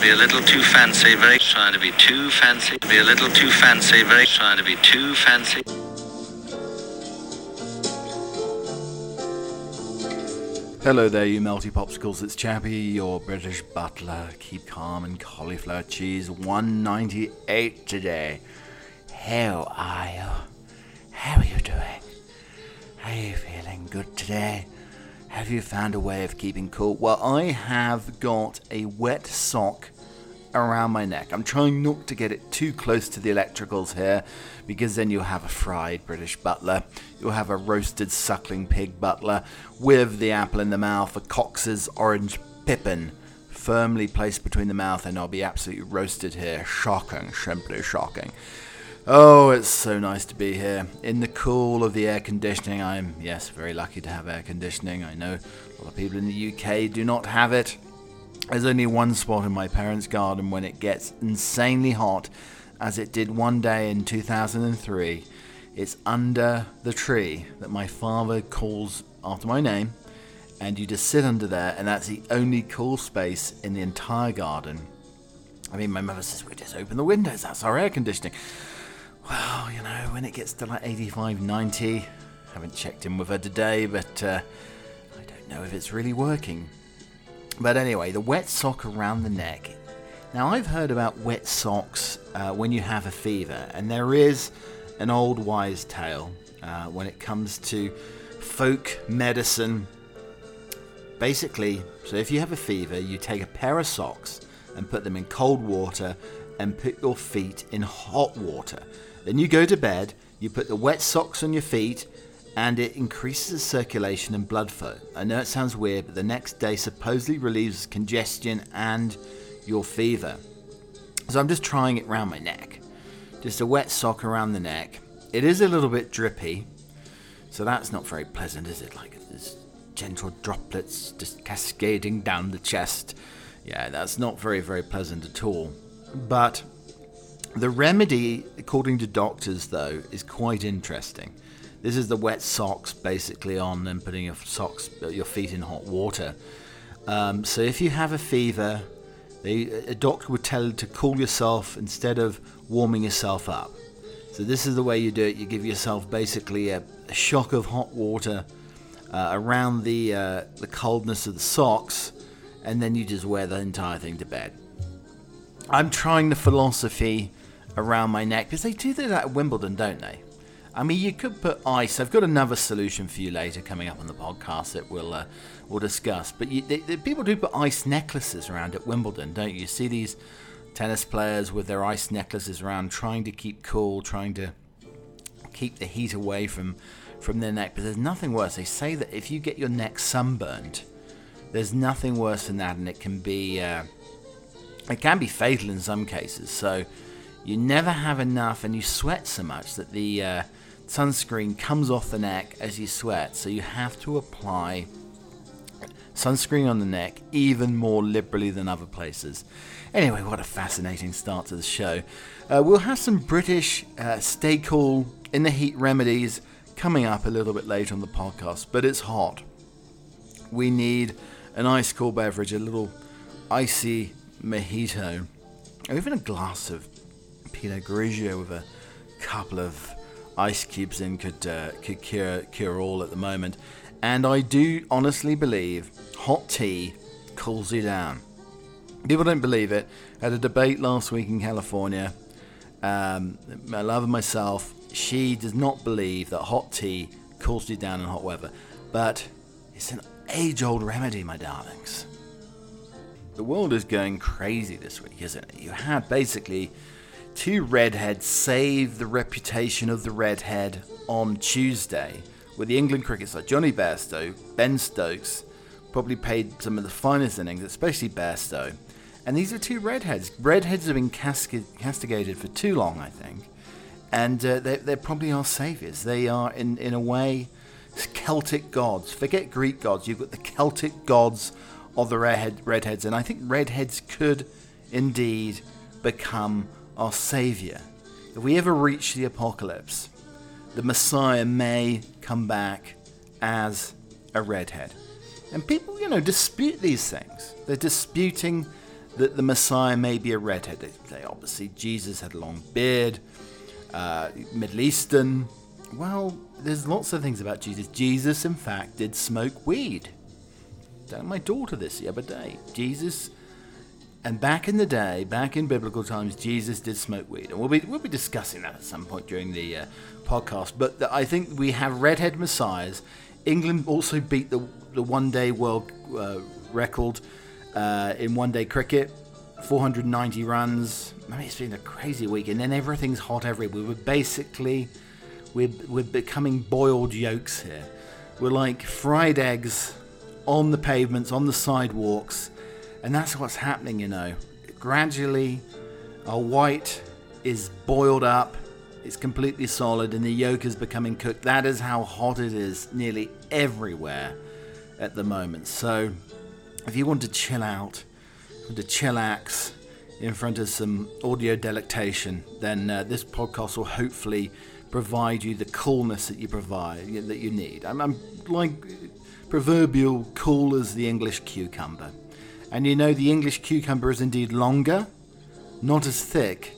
Be a little too fancy, very trying to be too fancy. Be a little too fancy, very trying to be too fancy. Hello there, you melty popsicles. It's Chappie, your British butler. Keep calm and cauliflower cheese. 198 today. How are you? How are you doing? Are you feeling good today? Have you found a way of keeping cool? Well, I have got a wet sock around my neck. I'm trying not to get it too close to the electricals here because then you'll have a fried British butler. You'll have a roasted suckling pig butler with the apple in the mouth, a Cox's orange pippin firmly placed between the mouth, and I'll be absolutely roasted here. Shocking, simply shocking. Oh, it's so nice to be here in the cool of the air conditioning. I'm, yes, very lucky to have air conditioning. I know a lot of people in the UK do not have it. There's only one spot in my parents' garden when it gets insanely hot, as it did one day in 2003. It's under the tree that my father calls after my name, and you just sit under there, and that's the only cool space in the entire garden. I mean, my mother says, we just open the windows, that's our air conditioning. Well, you know, when it gets to like 85, 90, haven't checked in with her today, but uh, I don't know if it's really working. But anyway, the wet sock around the neck. Now, I've heard about wet socks uh, when you have a fever, and there is an old wise tale uh, when it comes to folk medicine. Basically, so if you have a fever, you take a pair of socks and put them in cold water and put your feet in hot water. Then you go to bed, you put the wet socks on your feet, and it increases the circulation and blood flow. I know it sounds weird, but the next day supposedly relieves congestion and your fever. So I'm just trying it around my neck. Just a wet sock around the neck. It is a little bit drippy, so that's not very pleasant, is it? Like there's gentle droplets just cascading down the chest. Yeah, that's not very, very pleasant at all. But the remedy, according to doctors, though, is quite interesting. This is the wet socks basically on and putting your socks, your feet in hot water. Um, so if you have a fever, a doctor would tell you to cool yourself instead of warming yourself up. So this is the way you do it. You give yourself basically a, a shock of hot water uh, around the uh, the coldness of the socks, and then you just wear the entire thing to bed. I'm trying the philosophy around my neck because they do that at Wimbledon, don't they? I mean, you could put ice. I've got another solution for you later coming up on the podcast that we'll uh, we'll discuss. But you, they, they, people do put ice necklaces around at Wimbledon, don't you? you? See these tennis players with their ice necklaces around, trying to keep cool, trying to keep the heat away from from their neck. But there's nothing worse. They say that if you get your neck sunburned, there's nothing worse than that, and it can be uh, it can be fatal in some cases. So you never have enough, and you sweat so much that the uh, sunscreen comes off the neck as you sweat. So you have to apply sunscreen on the neck even more liberally than other places. Anyway, what a fascinating start to the show. Uh, we'll have some British uh, stay cool in the heat remedies coming up a little bit later on the podcast, but it's hot. We need an ice cool beverage, a little icy mojito, or even a glass of Pinot Grigio with a couple of ice cubes in could uh, could cure cure all at the moment. And I do honestly believe hot tea cools you down. People don't believe it. I had a debate last week in California. Um, my love and myself, she does not believe that hot tea cools you down in hot weather, but it's an age-old remedy, my darlings. The world is going crazy this week, isn't it? You had basically two redheads save the reputation of the redhead on Tuesday with the England cricket side. Jonny Bairstow, Ben Stokes, probably played some of the finest innings, especially Bairstow. And these are two redheads. Redheads have been castigated for too long, I think. And uh, they're, they're probably our saviors. They are, in, in a way, Celtic gods. Forget Greek gods. You've got the Celtic gods of the redhead, redheads. And I think redheads could indeed become our savior. If we ever reach the apocalypse, the Messiah may come back as a redhead. And people, you know, dispute these things. They're disputing that the Messiah may be a redhead. They, they obviously, Jesus had a long beard, uh, Middle Eastern. Well, there's lots of things about Jesus. Jesus, in fact, did smoke weed. Telling my daughter this the other day. Jesus, and back in the day, back in biblical times, Jesus did smoke weed, and we'll be we'll be discussing that at some point during the uh, podcast. But the, I think we have redhead messiahs. England also beat the the one day world uh, record uh, in one day cricket, 490 runs. I mean, it's been a crazy week, and then everything's hot everywhere. We're basically we're, we're becoming boiled yolks here. We're like fried eggs on the pavements, on the sidewalks, and that's what's happening, you know. Gradually, our white is boiled up, it's completely solid, and the yolk is becoming cooked. That is how hot it is nearly everywhere at the moment. So, if you want to chill out, want to chillax in front of some audio delectation, then uh, this podcast will hopefully provide you the coolness that you provide that you need. I'm, I'm like proverbial cool as the English cucumber. And you know, the English cucumber is indeed longer, not as thick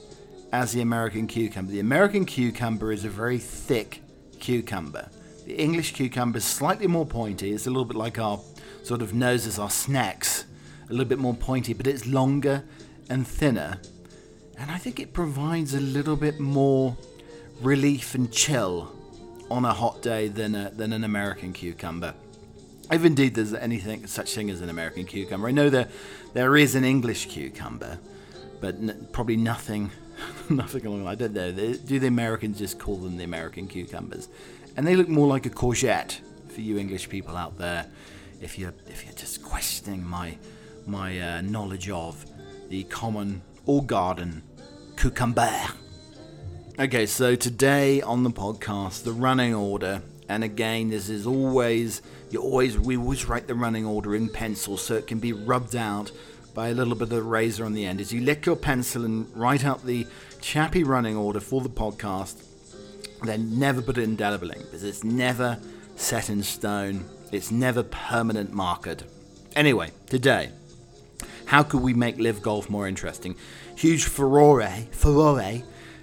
as the American cucumber. The American cucumber is a very thick cucumber. The English cucumber is slightly more pointy. It's a little bit like our sort of noses, our snacks, a little bit more pointy, but it's longer and thinner. And I think it provides a little bit more relief and chill on a hot day than, a, than an American cucumber. If indeed there's anything such thing as an American cucumber, I know there there is an English cucumber, but n- probably nothing, nothing along. I don't know. They, do the Americans just call them the American cucumbers? And they look more like a courgette for you English people out there. If you're if you're just questioning my my uh, knowledge of the common or garden cucumber. Okay, so today on the podcast, the running order, and again, this is always you always we always write the running order in pencil so it can be rubbed out by a little bit of razor on the end. As you lick your pencil and write out the chappy running order for the podcast, then never put it in indelible ink because it's never set in stone. It's never permanent markered. Anyway, today, how could we make live golf more interesting? Huge furore, furore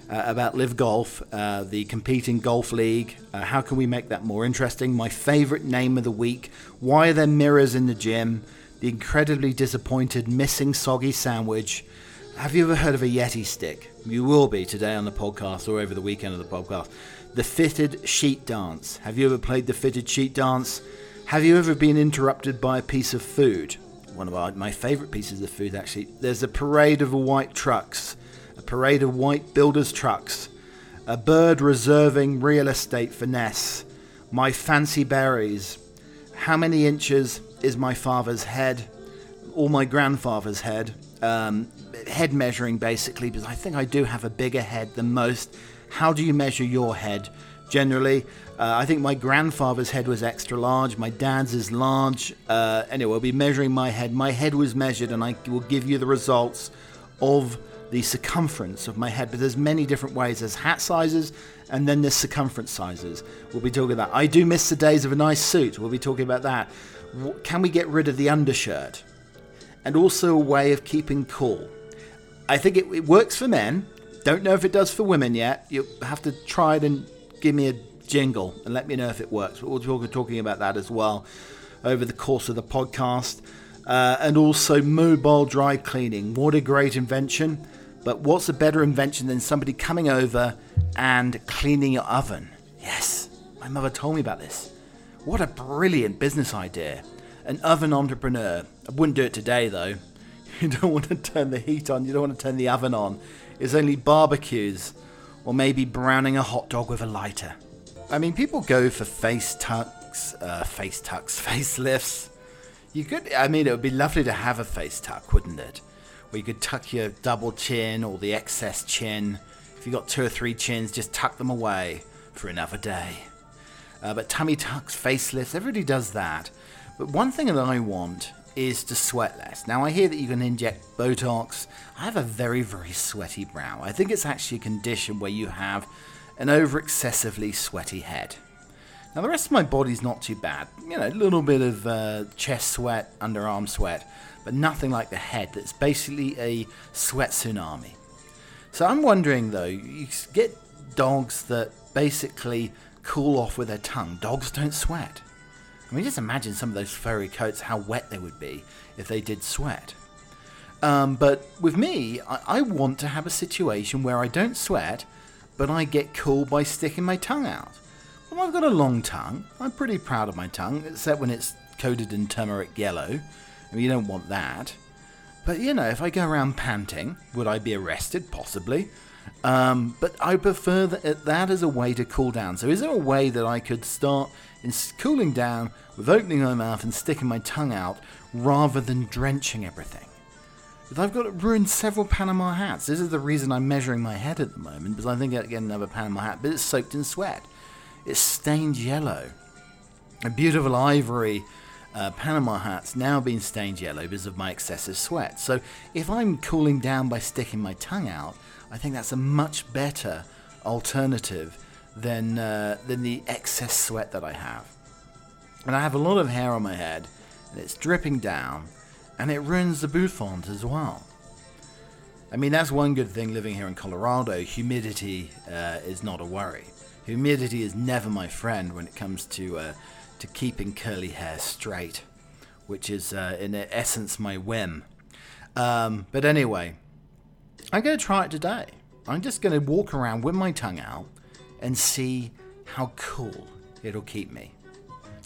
uh, about Live Golf, uh, the competing golf league. Uh, how can we make that more interesting? My favorite name of the week. Why are there mirrors in the gym? The incredibly disappointed missing soggy sandwich. Have you ever heard of a Yeti stick? You will be today on the podcast or over the weekend of the podcast. The fitted sheet dance. Have you ever played the fitted sheet dance? Have you ever been interrupted by a piece of food? One of our, my favorite pieces of food, actually. There's a parade of white trucks a parade of white builders' trucks, a bird reserving real estate for finesse, my fancy berries. How many inches is my father's head, or my grandfather's head? Um, head measuring, basically, because I think I do have a bigger head than most. How do you measure your head? Generally, uh, I think my grandfather's head was extra large. My dad's is large. Uh, anyway, we'll be measuring my head. My head was measured, and I will give you the results of the circumference of my head, but there's many different ways. There's hat sizes and then there's circumference sizes. We'll be talking about. That. I do miss the days of a nice suit. We'll be talking about that. Can we get rid of the undershirt? And also a way of keeping cool. I think it, it works for men. Don't know if it does for women yet. You'll have to try it and give me a jingle and let me know if it works. But we'll be talking about that as well over the course of the podcast. Uh, and also mobile dry cleaning. What a great invention! But what's a better invention than somebody coming over and cleaning your oven? Yes, my mother told me about this. What a brilliant business idea. An oven entrepreneur. I wouldn't do it today though. You don't want to turn the heat on, you don't want to turn the oven on. It's only barbecues or maybe browning a hot dog with a lighter. I mean, people go for face tucks, uh, face tucks, facelifts. You could, I mean, it would be lovely to have a face tuck, wouldn't it? Where you could tuck your double chin or the excess chin. If you've got two or three chins, just tuck them away for another day. Uh, but tummy tucks, facelifts, everybody does that. But one thing that I want is to sweat less. Now, I hear that you can inject Botox. I have a very, very sweaty brow. I think it's actually a condition where you have an over excessively sweaty head. Now, the rest of my body's not too bad. You know, a little bit of uh, chest sweat, underarm sweat, but nothing like the head that's basically a sweat tsunami. So I'm wondering though, you get dogs that basically cool off with their tongue. Dogs don't sweat. I mean, just imagine some of those furry coats, how wet they would be if they did sweat. Um, but with me, I, I want to have a situation where I don't sweat, but I get cool by sticking my tongue out. I've got a long tongue. I'm pretty proud of my tongue, except when it's coated in turmeric yellow. I mean, you don't want that. But you know, if I go around panting, would I be arrested? Possibly. Um, but I prefer that, that as a way to cool down. So, is there a way that I could start in cooling down with opening my mouth and sticking my tongue out rather than drenching everything? Because I've got ruined several Panama hats. This is the reason I'm measuring my head at the moment, because I think I'd get another Panama hat, but it's soaked in sweat. It's stained yellow. A beautiful ivory uh, Panama hat's now been stained yellow because of my excessive sweat. So if I'm cooling down by sticking my tongue out, I think that's a much better alternative than uh, than the excess sweat that I have. And I have a lot of hair on my head, and it's dripping down, and it ruins the bouffant as well. I mean, that's one good thing living here in Colorado. Humidity uh, is not a worry. Humidity is never my friend when it comes to uh, to keeping curly hair straight, which is uh, in essence my whim. Um, but anyway, I'm going to try it today. I'm just going to walk around with my tongue out and see how cool it'll keep me.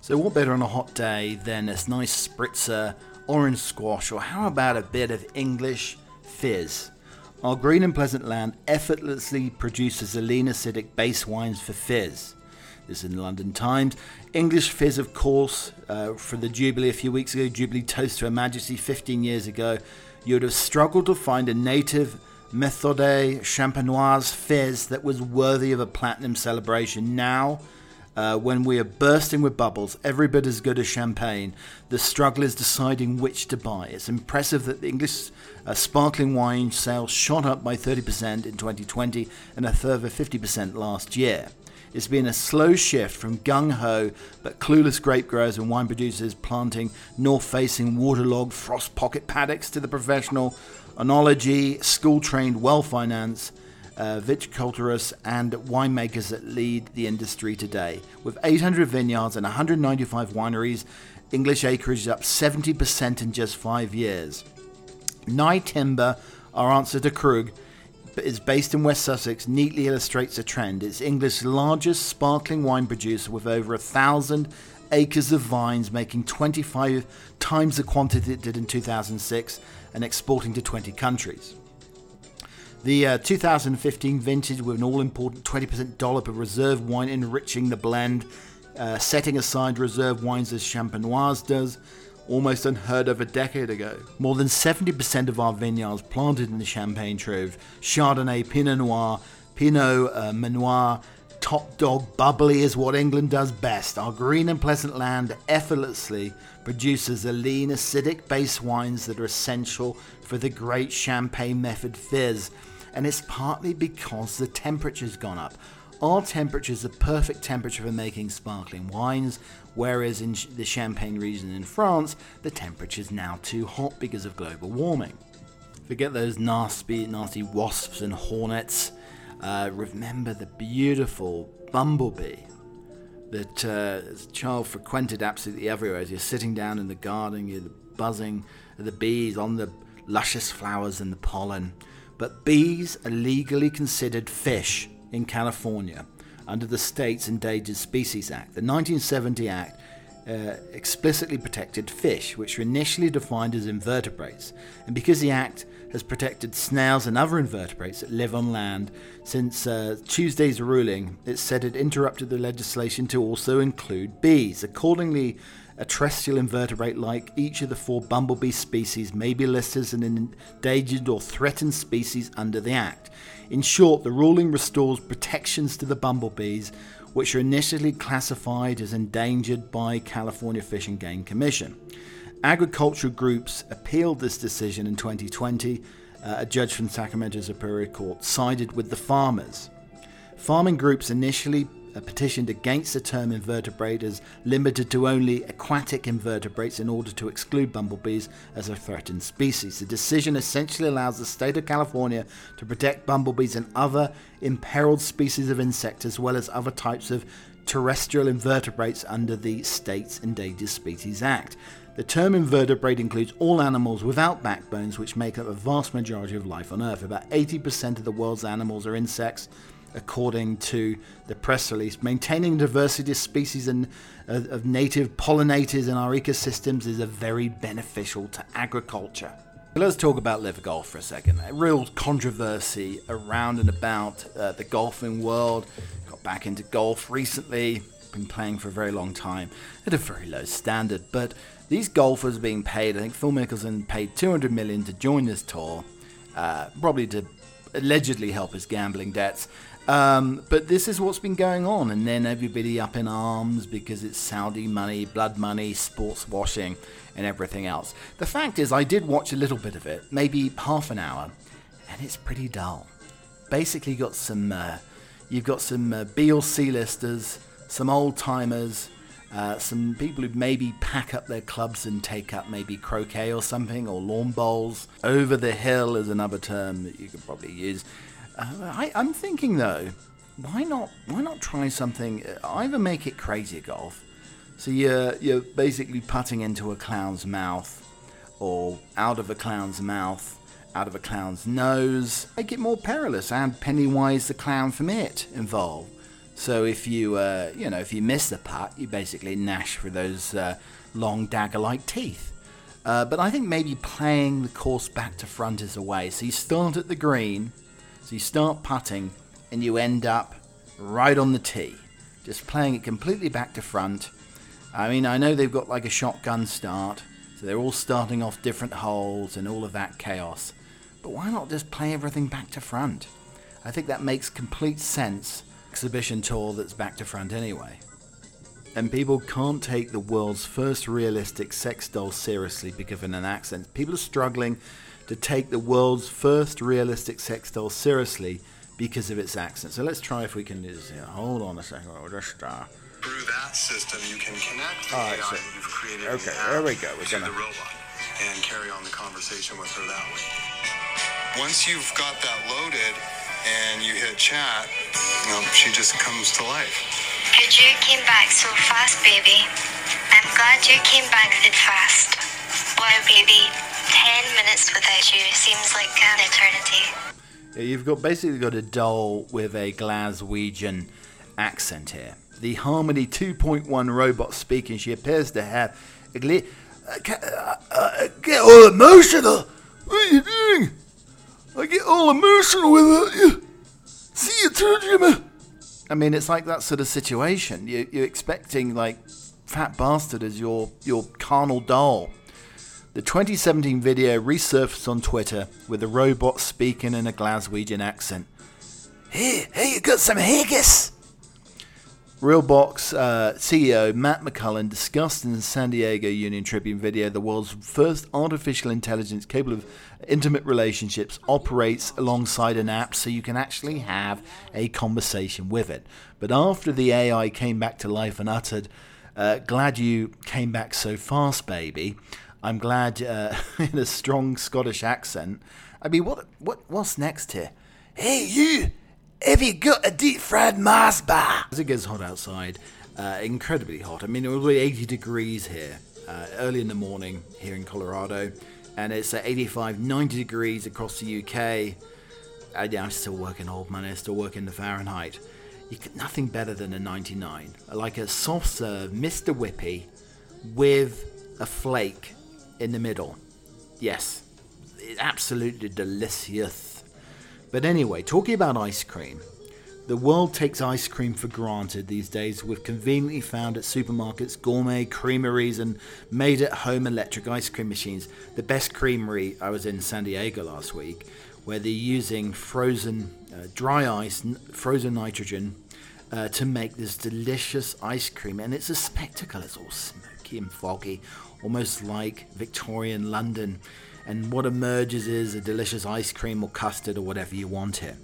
So, what better on a hot day than a nice spritzer, orange squash, or how about a bit of English fizz? Our green and pleasant land effortlessly produces the lean acidic base wines for fizz. This is in the London Times. English fizz, of course, uh, for the Jubilee a few weeks ago, Jubilee Toast to Her Majesty 15 years ago. You would have struggled to find a native Méthode Champenoise fizz that was worthy of a platinum celebration. Now, uh, when we are bursting with bubbles, every bit as good as champagne, the struggle is deciding which to buy. It's impressive that the English uh, sparkling wine sales shot up by 30% in 2020 and a further 50% last year. It's been a slow shift from gung ho but clueless grape growers and wine producers planting north facing waterlogged frost pocket paddocks to the professional oenology, school trained, well financed uh, viticulturists and winemakers that lead the industry today. With 800 vineyards and 195 wineries, English acreage is up 70% in just five years. Nyetimber, our answer to Krug, is based in West Sussex, neatly illustrates a trend. It's England's largest sparkling wine producer with over a thousand acres of vines, making 25 times the quantity it did in 2006 and exporting to 20 countries. The uh, 2015 vintage with an all important 20% dollop of reserve wine enriching the blend, uh, setting aside reserve wines as Champenoise does, almost unheard of a decade ago. More than 70% of our vineyards planted in the Champagne Trove, Chardonnay, Pinot Noir, Pinot uh, Meunier, top dog bubbly is what England does best. Our green and pleasant land effortlessly produces the lean, acidic base wines that are essential for the great champagne method fizz. And it's partly because the temperature's gone up. Our temperature is the perfect temperature for making sparkling wines, whereas in the Champagne region in France, the temperature is now too hot because of global warming. Forget those nasty, nasty wasps and hornets. Uh, remember the beautiful bumblebee that uh, child frequented absolutely everywhere. As you're sitting down in the garden, you're buzzing the bees on the luscious flowers and the pollen. But bees are legally considered fish in California under the state's Endangered Species Act. The 1970 Act uh, explicitly protected fish, which were initially defined as invertebrates. And because the Act has protected snails and other invertebrates that live on land, since uh, Tuesday's ruling, it said it interrupted the legislation to also include bees. Accordingly, a terrestrial invertebrate like each of the four bumblebee species may be listed as an endangered or threatened species under the Act. In short, the ruling restores protections to the bumblebees, which are initially classified as endangered by California Fish and Game Commission. Agricultural groups appealed this decision in 2020. Uh, a judge from Sacramento Superior Court sided with the farmers. Farming groups initially uh, petitioned against the term invertebrate as limited to only aquatic invertebrates in order to exclude bumblebees as a threatened species. The decision essentially allows the state of California to protect bumblebees and other imperiled species of insect as well as other types of terrestrial invertebrates under the state's Endangered Species Act. The term invertebrate includes all animals without backbones, which make up a vast majority of life on Earth. About 80% of the world's animals are insects, according to the press release. Maintaining diversity of species and uh, of native pollinators in our ecosystems is a very beneficial to agriculture. Let's talk about LIV Golf for a second. A real controversy around and about uh, the golfing world. Got back into golf recently, been playing for a very long time at a very low standard. But these golfers are being paid, I think Phil Mickelson paid 200 million to join this tour, uh, probably to allegedly help his gambling debts. Um, but this is what's been going on, and then everybody up in arms because it's Saudi money, blood money, sports washing, and everything else. The fact is, I did watch a little bit of it, maybe half an hour, and it's pretty dull. Basically, got some, uh, you've got some uh, B or C listers, some old timers, uh, some people who maybe pack up their clubs and take up maybe croquet or something, or lawn bowls. Over the hill is another term that you could probably use. Uh, I, I'm thinking though, why not? Why not try something? uh, Either make it crazy golf, so you're you're basically putting into a clown's mouth, or out of a clown's mouth, out of a clown's nose. Make it more perilous. Add Pennywise the clown from it involved. So if you uh, you know if you miss the putt, you basically gnash for those uh, long dagger-like teeth. Uh, but I think maybe playing the course back to front is a way. So you start at the green, so you start putting, and you end up right on the tee, just playing it completely back to front. I mean, I know they've got like a shotgun start, so they're all starting off different holes and all of that chaos. But why not just play everything back to front? I think that makes complete sense. Exhibition tour that's back to front anyway. And people can't take the world's first realistic sex doll seriously because of an accent. People are struggling to take the world's first realistic sex doll seriously because of its accent. So let's try if we can just yeah, hold on a second. We'll just uh, Through that system, you can connect the All right, AI so- that you've created okay, the there we go. We're to gonna- the robot and carry on the conversation with her that way. Once you've got that loaded and you hit chat, you know, she just comes to life. Good you came back so fast, baby. I'm glad you came back that fast. Wow, baby. Ten minutes without you seems like an eternity. Yeah, you've got basically got a doll with a Glaswegian accent here. The Harmony 2.1 robot speaking, she appears to have a gli- I ca- I get all emotional. What are you doing? I get all emotional with it. See you, you, man. I mean, it's like that sort of situation. You, you're expecting like fat bastard as your your carnal doll. The 2017 video resurfaced on Twitter with the robot speaking in a Glaswegian accent. Hey, hey, you got some haggis? Realbotix uh, CEO Matt McMullen discussed in the San Diego Union Tribune video the world's first artificial intelligence capable of intimate relationships operates alongside an app so you can actually have a conversation with it. But after the AI came back to life and uttered, uh, Glad you came back so fast, baby. I'm glad uh, in a strong Scottish accent. I mean, what what what's next here? Hey, you! Have you got a deep fried Mars bar? As it gets hot outside, uh, incredibly hot. I mean, it will be 80 degrees here uh, early in the morning here in Colorado, and it's uh, 85, 90 degrees across the UK. Uh, yeah, I'm still working old man. I still working the Fahrenheit. You could, nothing better than a 99, like a soft serve Mr. Whippy with a flake in the middle. Yes, it's absolutely delicious. But anyway, talking about ice cream, The world takes ice cream for granted these days, with conveniently found at supermarkets, gourmet creameries, and made at home electric ice cream machines. The best creamery, I was in San Diego last week, where they're using frozen uh, dry ice, n- frozen nitrogen, uh, to make this delicious ice cream. And it's a spectacle, it's all smoky and foggy, almost like Victorian London. And what emerges is a delicious ice cream or custard or whatever you want here.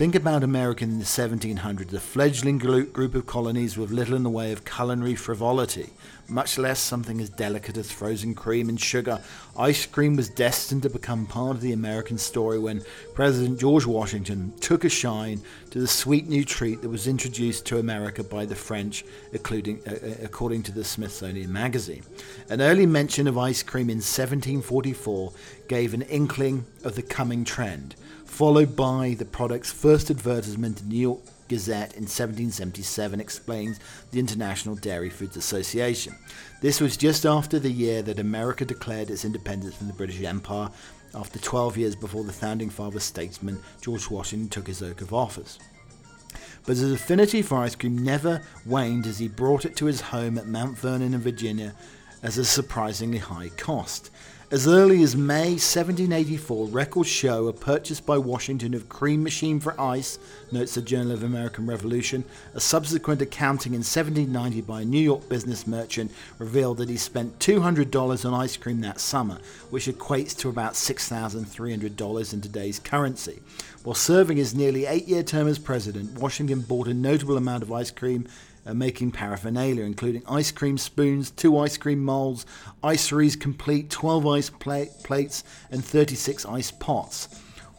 Think about America in the 1700s, a fledgling group of colonies with little in the way of culinary frivolity, much less something as delicate as frozen cream and sugar. Ice cream was destined to become part of the American story when President George Washington took a shine to the sweet new treat that was introduced to America by the French, including, uh, uh, according to the Smithsonian Magazine. An early mention of ice cream in 1744 gave an inkling of the coming trend followed by the product's first advertisement in the New York Gazette in 1777 explains the International Dairy Foods Association. This was just after the year that America declared its independence from the British Empire, after 12 years before the founding father statesman George Washington took his oath of office. But his affinity for ice cream never waned as he brought it to his home at Mount Vernon in Virginia as a surprisingly high cost. As early as May 1784, records show a purchase by Washington of cream machine for ice, notes the Journal of American Revolution. A subsequent accounting in 1790 by a New York business merchant revealed that he spent $200 on ice cream that summer, which equates to about $6,300 in today's currency. While serving his nearly eight year term as president, Washington bought a notable amount of ice cream making paraphernalia, including ice cream spoons, two ice cream molds, iceries complete, 12 ice pla- plates, and 36 ice pots.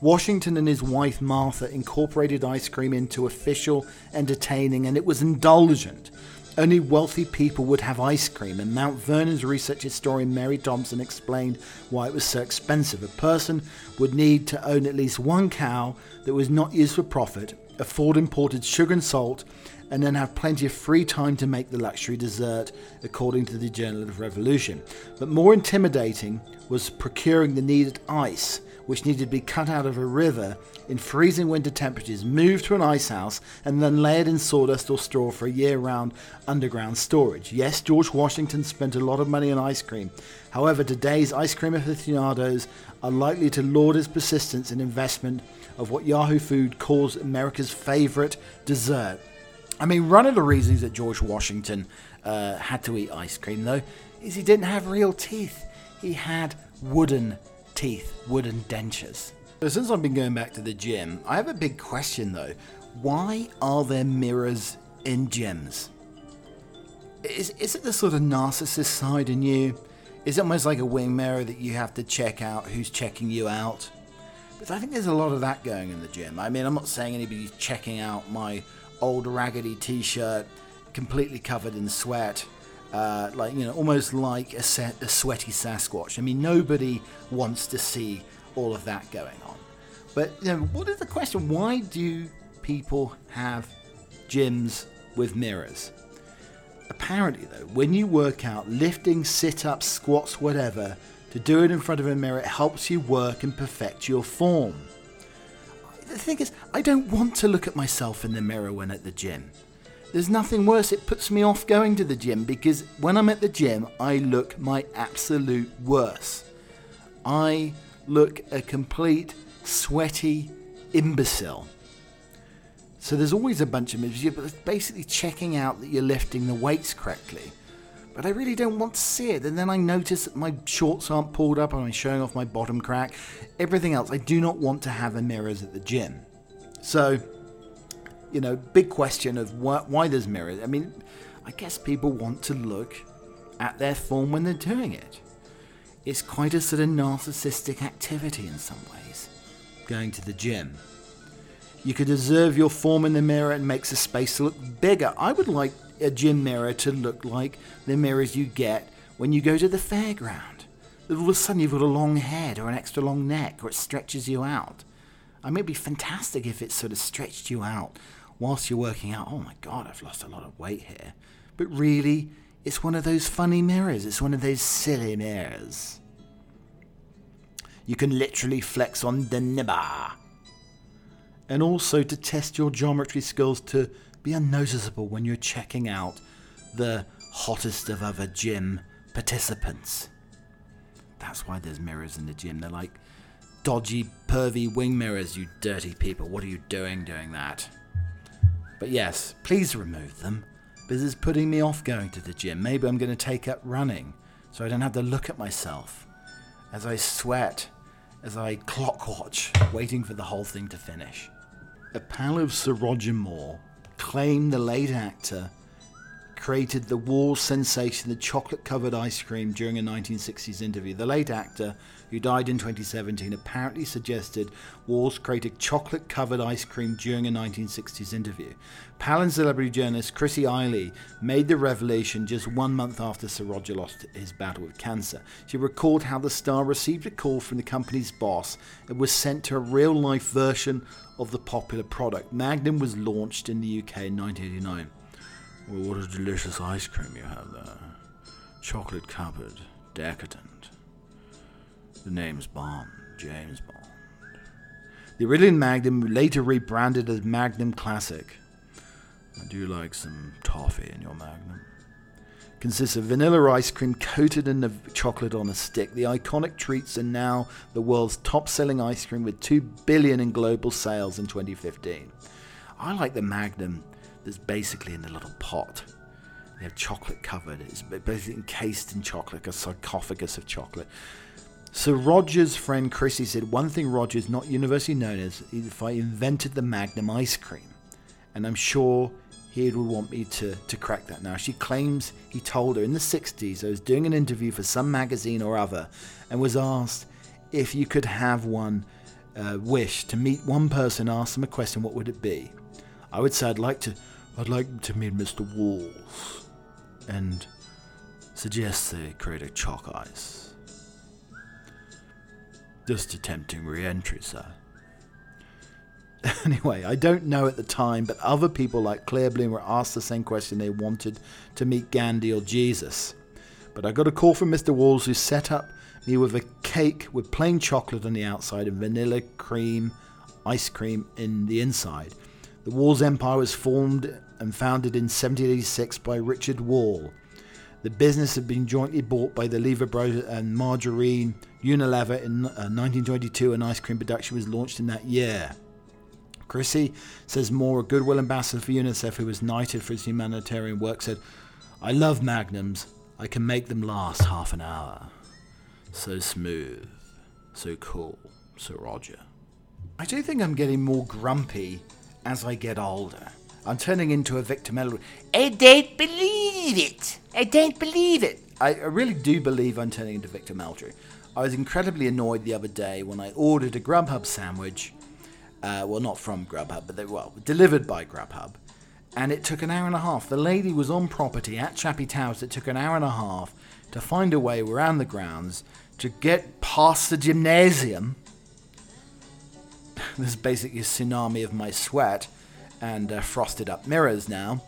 Washington and his wife Martha incorporated ice cream into official entertaining, and it was indulgent. Only wealthy people would have ice cream, and Mount Vernon's research historian Mary Thompson explained why it was so expensive. A person would need to own at least one cow that was not used for profit, afford imported sugar and salt, and then have plenty of free time to make the luxury dessert, according to the Journal of Revolution. But more intimidating was procuring the needed ice, which needed to be cut out of a river in freezing winter temperatures, moved to an ice house, and then layered in sawdust or straw for a year round underground storage. Yes, George Washington spent a lot of money on ice cream. However, today's ice cream aficionados are likely to laud his persistence and investment of what Yahoo Food calls America's favorite dessert. I mean, one of the reasons that George Washington uh, had to eat ice cream, though, is he didn't have real teeth. He had wooden teeth, wooden dentures. So since I've been going back to the gym, I have a big question, though. Why are there mirrors in gyms? Is, is it the sort of narcissist side in you? Is it almost like a wing mirror that you have to check out who's checking you out? But I think there's a lot of that going in the gym. I mean, I'm not saying anybody's checking out my old raggedy t-shirt, completely covered in sweat, uh, like you know, almost like a, a sweaty Sasquatch. I mean, nobody wants to see all of that going on. But you know, what is the question? Why do people have gyms with mirrors? Apparently, though, when you work out, lifting, sit ups, squats, whatever, to do it in front of a mirror, helps you work and perfect your form. The thing is, I don't want to look at myself in the mirror when at the gym. There's nothing worse, it puts me off going to the gym because when I'm at the gym, I look my absolute worst. I look a complete sweaty imbecile. So there's always a bunch of mirrors, but it's basically checking out that you're lifting the weights correctly. But I really don't want to see it. And then I notice that my shorts aren't pulled up and I'm showing off my bottom crack. Everything else, I do not want to have a mirrors at the gym. So, you know, big question of why, why there's mirrors. I mean, I guess people want to look at their form when they're doing it. It's quite a sort of narcissistic activity in some ways, going to the gym. You could observe your form in the mirror and makes the space look bigger. I would like a gym mirror to look like the mirrors you get when you go to the fairground. All of a sudden you've got a long head or an extra long neck or it stretches you out. I mean, it'd be fantastic if it sort of stretched you out whilst you're working out. Oh my god, I've lost a lot of weight here. But really, it's one of those funny mirrors. It's one of those silly mirrors. You can literally flex on the nibba. and also to test your geometry skills to be unnoticeable when you're checking out the hottest of other gym participants. That's why there's mirrors in the gym. They're like dodgy, pervy wing mirrors, you dirty people. What are you doing doing that? But yes, please remove them This is putting me off going to the gym. Maybe I'm going to take up running so I don't have to look at myself as I sweat, as I clock watch, waiting for the whole thing to finish. A pal of Sir Roger Moore claimed the late actor created the wall sensation, the chocolate covered ice cream, during a 1960s interview. The late actor, who died in 2017, apparently suggested Walls created chocolate covered ice cream during a 1960s interview. Pal and celebrity journalist Chrissy Iley made the revelation just one month after Sir Roger lost his battle with cancer. She recalled how the star received a call from the company's boss and was sent to a real life version of the popular product. Magnum was launched in the UK in 1989. Well, what a delicious ice cream you have there. Chocolate covered, decadent. The name's Bond, James Bond. The original Magnum, later rebranded as Magnum Classic. I do like some toffee in your Magnum. Consists of vanilla ice cream coated in chocolate on a stick. The iconic treats are now the world's top selling ice cream with 2 billion in global sales in 2015. I like the Magnum that's basically in a little pot. They have chocolate covered. It's basically encased in chocolate, a sarcophagus of chocolate. So Roger's friend Chrissy said one thing Roger's not universally known as is if I invented the Magnum ice cream. And I'm sure he would want me to, to crack that now. She claims he told her in the 60s, I was doing an interview for some magazine or other, and was asked if you could have one uh, wish to meet one person, ask them a question, what would it be? I would say I'd like to I'd like to meet Mr. Walls and suggest they create a chalk ice. Just attempting re entry, sir. Anyway, I don't know at the time, but other people like Claire Bloom were asked the same question they wanted to meet Gandhi or Jesus. But I got a call from Mr. Walls who set up me with a cake with plain chocolate on the outside and vanilla cream ice cream in the inside. The Walls Empire was formed and founded in 1786 by Richard Wall. The business had been jointly bought by the Lever Brothers uh, and Margarine Unilever in uh, 1922, and ice cream production was launched in that year. Chrissy says Moore, a goodwill ambassador for UNICEF who was knighted for his humanitarian work, said, I love magnums. I can make them last half an hour. So smooth, so cool, so Roger. I do think I'm getting more grumpy as I get older. I'm turning into a Victor Meldrew. I don't believe it. I don't believe it. I, I really do believe I'm turning into Victor Meldrew. I was incredibly annoyed the other day when I ordered a Grubhub sandwich. Uh, well, not from Grubhub, but they well delivered by Grubhub, and it took an hour and a half. The lady was on property at Chappie Towers. It took an hour and a half to find a way around the grounds to get past the gymnasium. There's basically a tsunami of my sweat and uh, frosted up mirrors now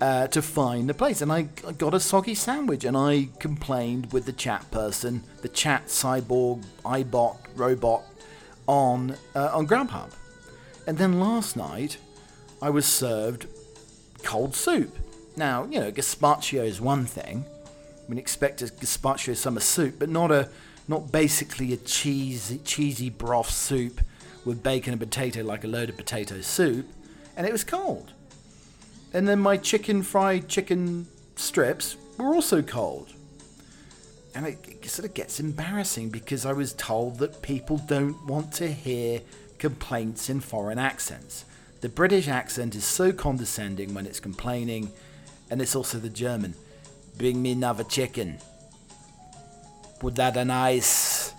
uh, to find a place. And I, I got a soggy sandwich and I complained with the chat person, the chat cyborg, iBot, robot on, uh, on Grubhub. And then last night I was served cold soup. Now, you know, gazpacho is one thing. I mean, expect a gazpacho summer soup, but not a not basically a cheesy cheesy broth soup with bacon and potato like a load of potato soup and it was cold. And then my chicken fried chicken strips were also cold. And it sort of gets embarrassing because I was told that people don't want to hear complaints in foreign accents. The British accent is so condescending when it's complaining, and it's also the German. Bring me another chicken. Put that on ice.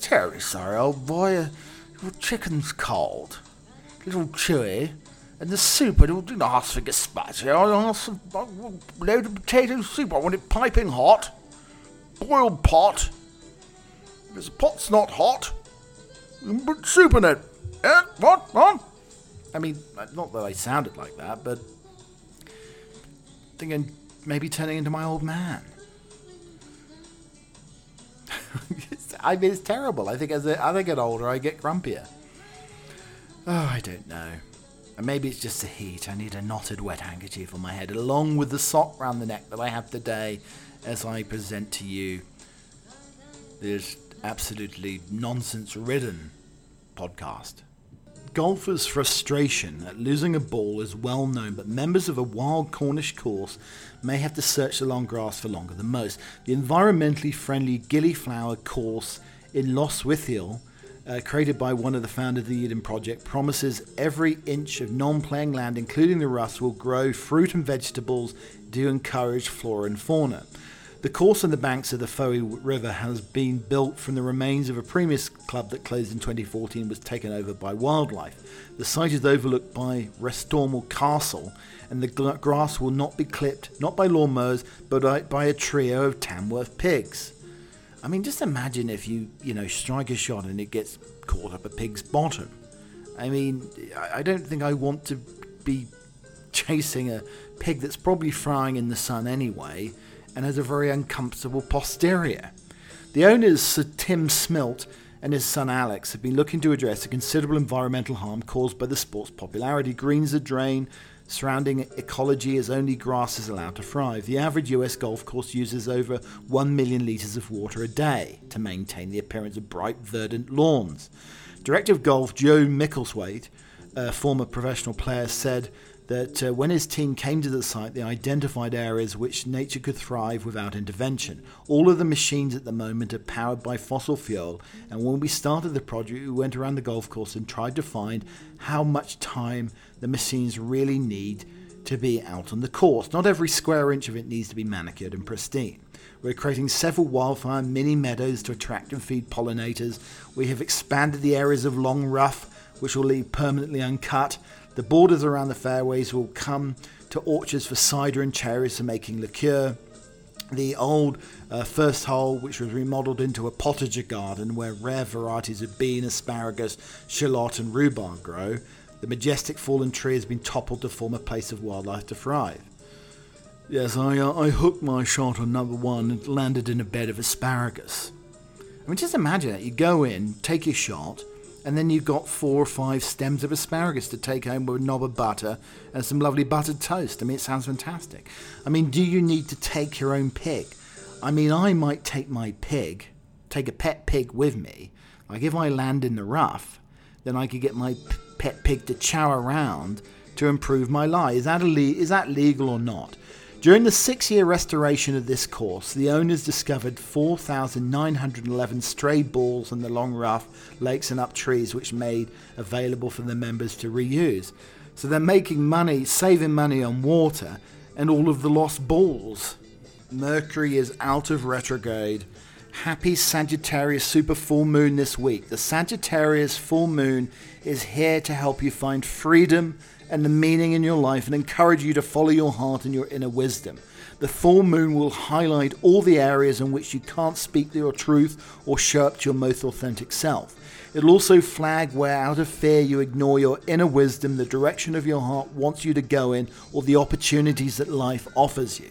Terribly sorry, old boy. Your chicken's cold, a little chewy, and the soup I didn't ask for gazpacho. I asked for a load of potato soup. I want it piping hot, boiled pot. If the pot's not hot, put soup in it. Eh? What? What? I mean, not that I sounded like that, but thinking maybe turning into my old man. I mean, it's terrible. I think as I, as I get older, I get grumpier. Oh, I don't know. And maybe it's just the heat. I need a knotted wet handkerchief on my head, along with the sock round the neck that I have today as I present to you this absolutely nonsense ridden podcast. Golfers' frustration at losing a ball is well known, but members of a wild Cornish course may have to search the long grass for longer than most. The environmentally friendly Gillyflower course in Lostwithiel, uh, created by one of the founders of the Eden Project, promises every inch of non-playing land, including the rust, will grow fruit and vegetables to encourage flora and fauna. The course on the banks of the Fowey River has been built from the remains of a previous club that closed in 2014 and was taken over by wildlife. The site is overlooked by Restormel Castle, and the grass will not be clipped, not by lawnmowers, but by- by a trio of Tamworth pigs. I mean, just imagine if you, you know, strike a shot and it gets caught up a pig's bottom. I mean, I don't think I want to be chasing a pig that's probably frying in the sun anyway and has a very uncomfortable posterior. The owners, Sir Tim Smit and his son Alex, have been looking to address the considerable environmental harm caused by the sport's popularity. Greens are drained, surrounding ecology as only grass is allowed to thrive. The average US golf course uses over 1 million litres of water a day to maintain the appearance of bright, verdant lawns. Director of Golf Joe Mickleswaite, a former professional player, said that uh, when his team came to the site, they identified areas which nature could thrive without intervention. All of the machines at the moment are powered by fossil fuel, and when we started the project, we went around the golf course and tried to find how much time the machines really need to be out on the course. Not every square inch of it needs to be manicured and pristine. We're creating several wildfire mini meadows to attract and feed pollinators. We have expanded the areas of long rough, which will leave permanently uncut. The borders around the fairways will come to orchards for cider and cherries for making liqueur. The old uh, first hole, which was remodeled into a potager garden where rare varieties of bean, asparagus, shallot, and rhubarb grow, the majestic fallen tree has been toppled to form a place of wildlife to thrive. Yes, I, uh, I hooked my shot on number one and landed in a bed of asparagus. I mean, just imagine that. You go in, take your shot, and then you've got four or five stems of asparagus to take home with a knob of butter and some lovely buttered toast. I mean, it sounds fantastic. I mean, do you need to take your own pig? I mean, I might take my pig, take a pet pig with me. Like, if I land in the rough, then I could get my p- pet pig to chow around to improve my life. Is that, ille- is that legal or not? During the six year restoration of this course, the owners discovered 4,911 stray balls in the long rough, lakes, and up trees, which made available for the members to reuse. So they're making money, saving money on water, and all of the lost balls. Mercury is out of retrograde. Happy Sagittarius super full moon this week. The Sagittarius full moon is here to help you find freedom and the meaning in your life and encourage you to follow your heart and your inner wisdom. The full moon will highlight all the areas in which you can't speak your truth or show up to your most authentic self. It'll also flag where, out of fear, you ignore your inner wisdom, the direction of your heart wants you to go in, or the opportunities that life offers you.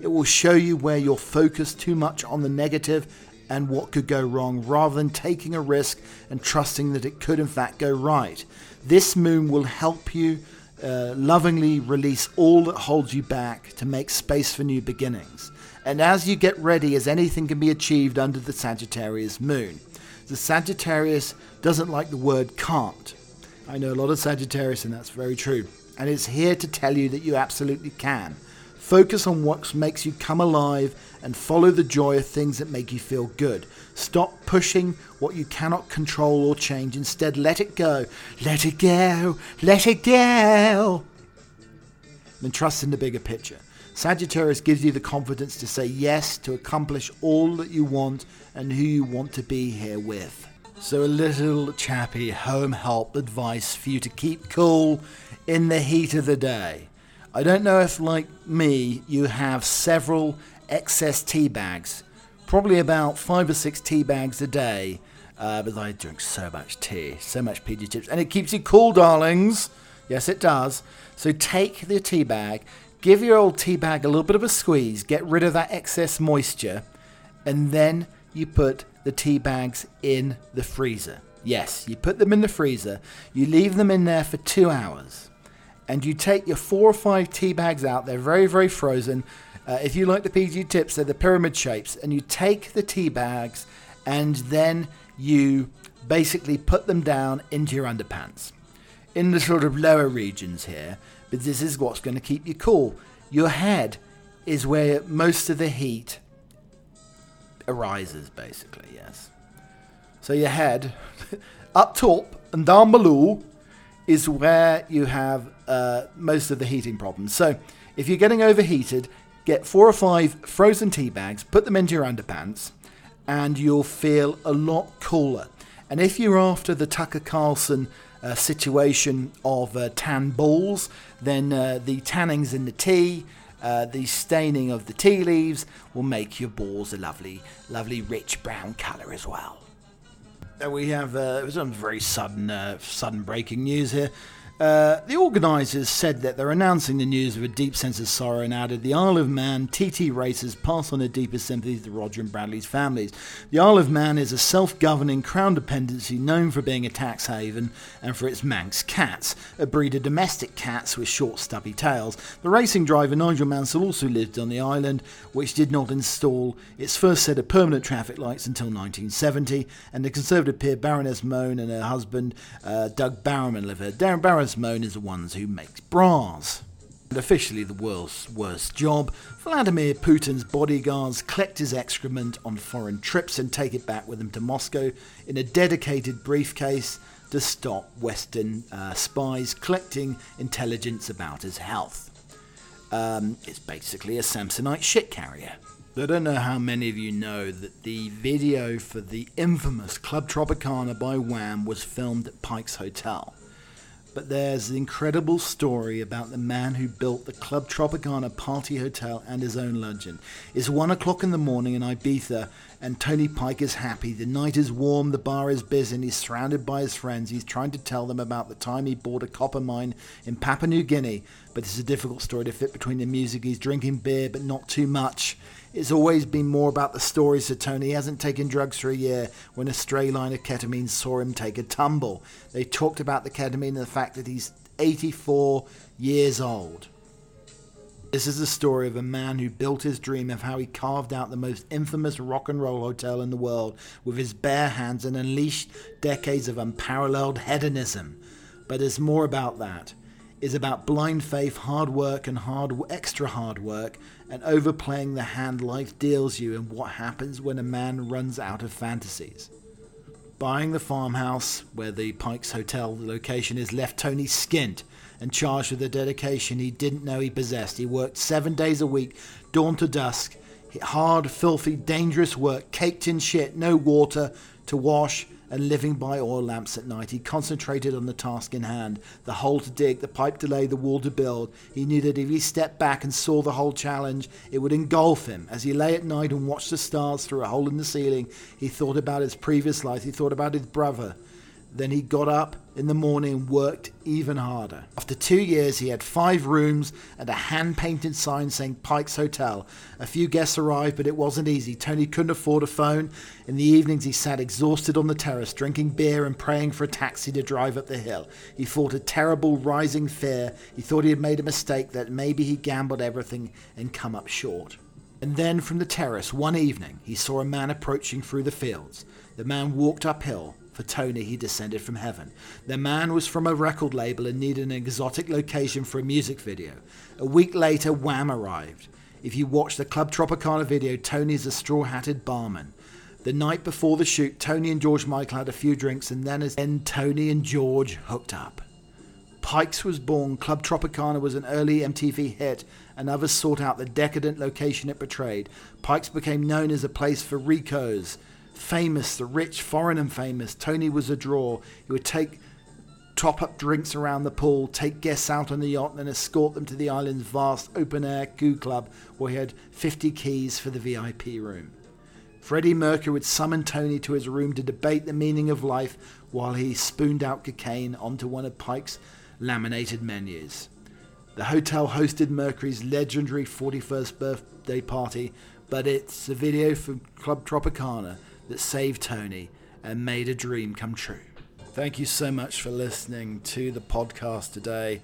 It will show you where you're focused too much on the negative and what could go wrong rather than taking a risk and trusting that it could in fact go right. This moon will help you uh, lovingly release all that holds you back to make space for new beginnings. And as you get ready, as anything can be achieved under the Sagittarius moon, the Sagittarius doesn't like the word can't. I know a lot of Sagittarius, and that's very true. And it's here to tell you that you absolutely can. Focus on what makes you come alive and follow the joy of things that make you feel good. Stop pushing what you cannot control or change. Instead, let it go. Let it go. Let it go. And trust in the bigger picture. Sagittarius gives you the confidence to say yes to accomplish all that you want and who you want to be here with. So, a little chappy home help advice for you to keep cool in the heat of the day. I don't know if, like me, you have several excess tea bags, probably about five or six tea bags a day. Uh, but I drink so much tea, so much PG Tips, and it keeps you cool, darlings. Yes, it does. So take the tea bag, give your old tea bag a little bit of a squeeze, get rid of that excess moisture, and then you put the tea bags in the freezer. Yes, you put them in the freezer, you leave them in there for two hours, and you take your four or five tea bags out. They're very, very frozen. Uh, if you like the PG tips, they're the pyramid shapes, and you take the tea bags and then you basically put them down into your underpants in the sort of lower regions here. But this is what's going to keep you cool. Your head is where most of the heat arises, basically, yes. So your head, up top and down below, is where you have uh, most of the heating problems. So if you're getting overheated, get four or five frozen tea bags, put them into your underpants, and you'll feel a lot cooler. And if you're after the Tucker Carlson uh, situation of uh, tan balls, then uh, the tannins in the tea, uh, the staining of the tea leaves will make your balls a lovely, lovely rich brown colour as well. We have uh, some very sudden, uh, sudden breaking news here. Uh, the organisers said that they're announcing the news with a deep sense of sorrow and added the Isle of Man TT racers pass on their deepest sympathies to Roger and Bradley's families. The Isle of Man is a self governing crown dependency known for being a tax haven and for its Manx cats, a breed of domestic cats with short stubby tails. The racing driver Nigel Mansell also lived on the island, which did not install its first set of permanent traffic lights until 1970, and the Conservative peer Baroness Mone and her husband uh, Doug Barrowman live here. Darren known is the ones who makes bras. And officially the world's worst job, Vladimir Putin's bodyguards collect his excrement on foreign trips and take it back with them to Moscow in a dedicated briefcase to stop Western uh, spies collecting intelligence about his health. Um, it's basically a Samsonite shit carrier. I don't know how many of you know that the video for the infamous Club Tropicana by Wham was filmed at Pike's Hotel but there's the incredible story about the man who built the Club Tropicana party hotel and his own luncheon. It's one o'clock in the morning in Ibiza, and Tony Pike is happy. The night is warm, the bar is busy, and he's surrounded by his friends. He's trying to tell them about the time he bought a copper mine in Papua New Guinea, but it's a difficult story to fit between the music. He's drinking beer, but not too much. It's always been more about the stories to Tony. He hasn't taken drugs for a year when a stray line of ketamine saw him take a tumble. They talked about the ketamine and the fact that he's 84 years old. This is the story of a man who built his dream of how he carved out the most infamous rock and roll hotel in the world with his bare hands and unleashed decades of unparalleled hedonism. But it's more about that. It's about blind faith, hard work, and hard extra hard work, and overplaying the hand life deals you and what happens when a man runs out of fantasies. Buying the farmhouse where the Pikes Hotel location is left Tony skint and charged with a dedication he didn't know he possessed. He worked seven days a week, dawn to dusk. Hard, filthy, dangerous work, caked in shit, no water to wash, and living by oil lamps at night. He concentrated on the task in hand the hole to dig, the pipe to lay, the wall to build. He knew that if he stepped back and saw the whole challenge, it would engulf him. As he lay at night and watched the stars through a hole in the ceiling, he thought about his previous life, he thought about his brother. Then he got up in the morning and worked even harder. After two years, he had five rooms and a hand painted sign saying Pike's Hotel. A few guests arrived, but it wasn't easy. Tony couldn't afford a phone. In the evenings, he sat exhausted on the terrace, drinking beer and praying for a taxi to drive up the hill. He fought a terrible rising fear. He thought he had made a mistake, that maybe he gambled everything and come up short. And then from the terrace, one evening, he saw a man approaching through the fields. The man walked uphill for Tony, he descended from heaven. The man was from a record label and needed an exotic location for a music video. A week later, Wham arrived. If you watch the Club Tropicana video, Tony is a straw hatted barman. The night before the shoot, Tony and George Michael had a few drinks, and then, as then Tony and George hooked up. Pikes was born, Club Tropicana was an early MTV hit, and others sought out the decadent location it portrayed. Pikes became known as a place for ricos, famous, the rich, foreign and famous. Tony was a draw. He would take top up drinks around the pool, take guests out on the yacht, and then escort them to the island's vast open air Ku club where he had 50 keys for the VIP room. Freddie Mercury would summon Tony to his room to debate the meaning of life while he spooned out cocaine onto one of Pike's laminated menus. The hotel hosted Mercury's legendary 41st birthday party, but it's a video from Club Tropicana that saved Tony and made a dream come true. Thank you so much for listening to the podcast today.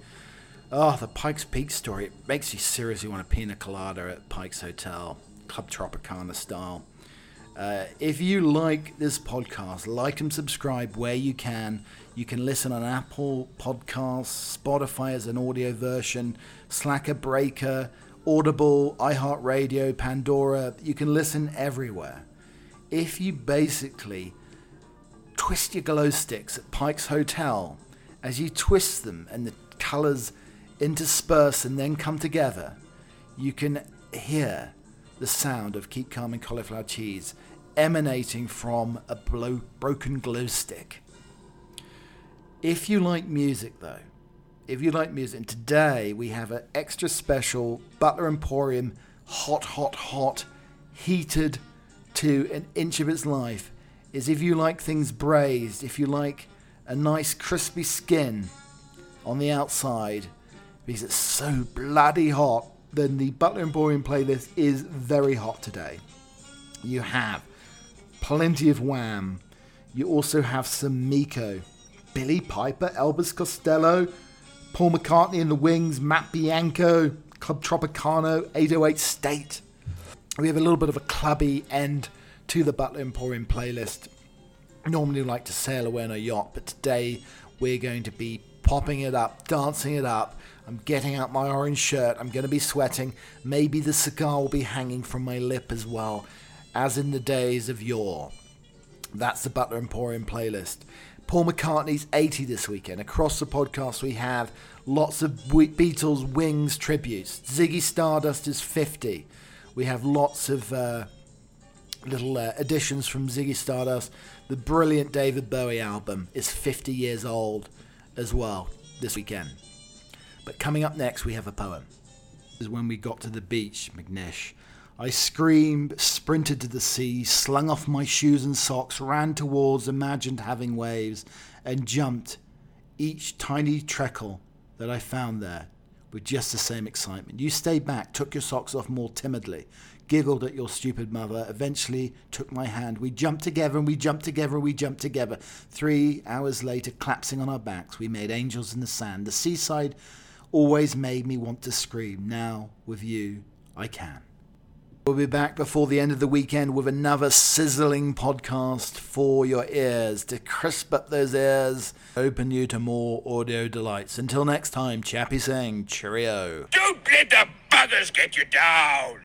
Oh, the Pikes Peak story. It makes you seriously want a pina colada at Pikes Hotel, Club Tropicana style. Uh, if you like this podcast, like and subscribe where you can. You can listen on Apple Podcasts, Spotify as an audio version, Slacker Breaker, Audible, iHeartRadio, Pandora. You can listen everywhere. If you basically twist your glow sticks at Pike's Hotel, as you twist them and the colours intersperse and then come together, you can hear the sound of Keep Calm and Cauliflower Cheese emanating from a broken glow stick. If you like music, though, if you like music, and today we have an extra special Butler Emporium hot, hot, hot, heated to an inch of its life, is if you like things braised, if you like a nice crispy skin on the outside, because it's so bloody hot, then the Butler Emporium playlist is very hot today. You have plenty of Wham. You also have some Miko, Billie Piper, Elvis Costello, Paul McCartney and the Wings, Matt Bianco, Club Tropicano, 808 State. We have a little bit of a clubby end to the Butler Emporium playlist. Normally we like to sail away on a yacht, but today we're going to be popping it up, dancing it up. I'm getting out my orange shirt. I'm going to be sweating. Maybe the cigar will be hanging from my lip as well, as in the days of yore. That's the Butler Emporium playlist. Paul McCartney's 80 this weekend. Across the podcast, we have lots of Beatles Wings tributes. Ziggy Stardust is 50. We have lots of uh, little uh, additions from Ziggy Stardust. The brilliant David Bowie album is 50 years old as well this weekend. But coming up next, we have a poem. Is when we got to the beach, McNish. I screamed, sprinted to the sea, slung off my shoes and socks, ran towards imagined having waves, and jumped each tiny treacle that I found there with just the same excitement. You stayed back, took your socks off more timidly, giggled at your stupid mother, eventually took my hand. We jumped together and we jumped together and we jumped together. Three hours later, collapsing on our backs, we made angels in the sand. The seaside always made me want to scream. Now, with you, I can. We'll be back before the end of the weekend with another sizzling podcast for your ears to crisp up those ears, open you to more audio delights. Until next time, Chappie saying cheerio. Don't let the buggers get you down!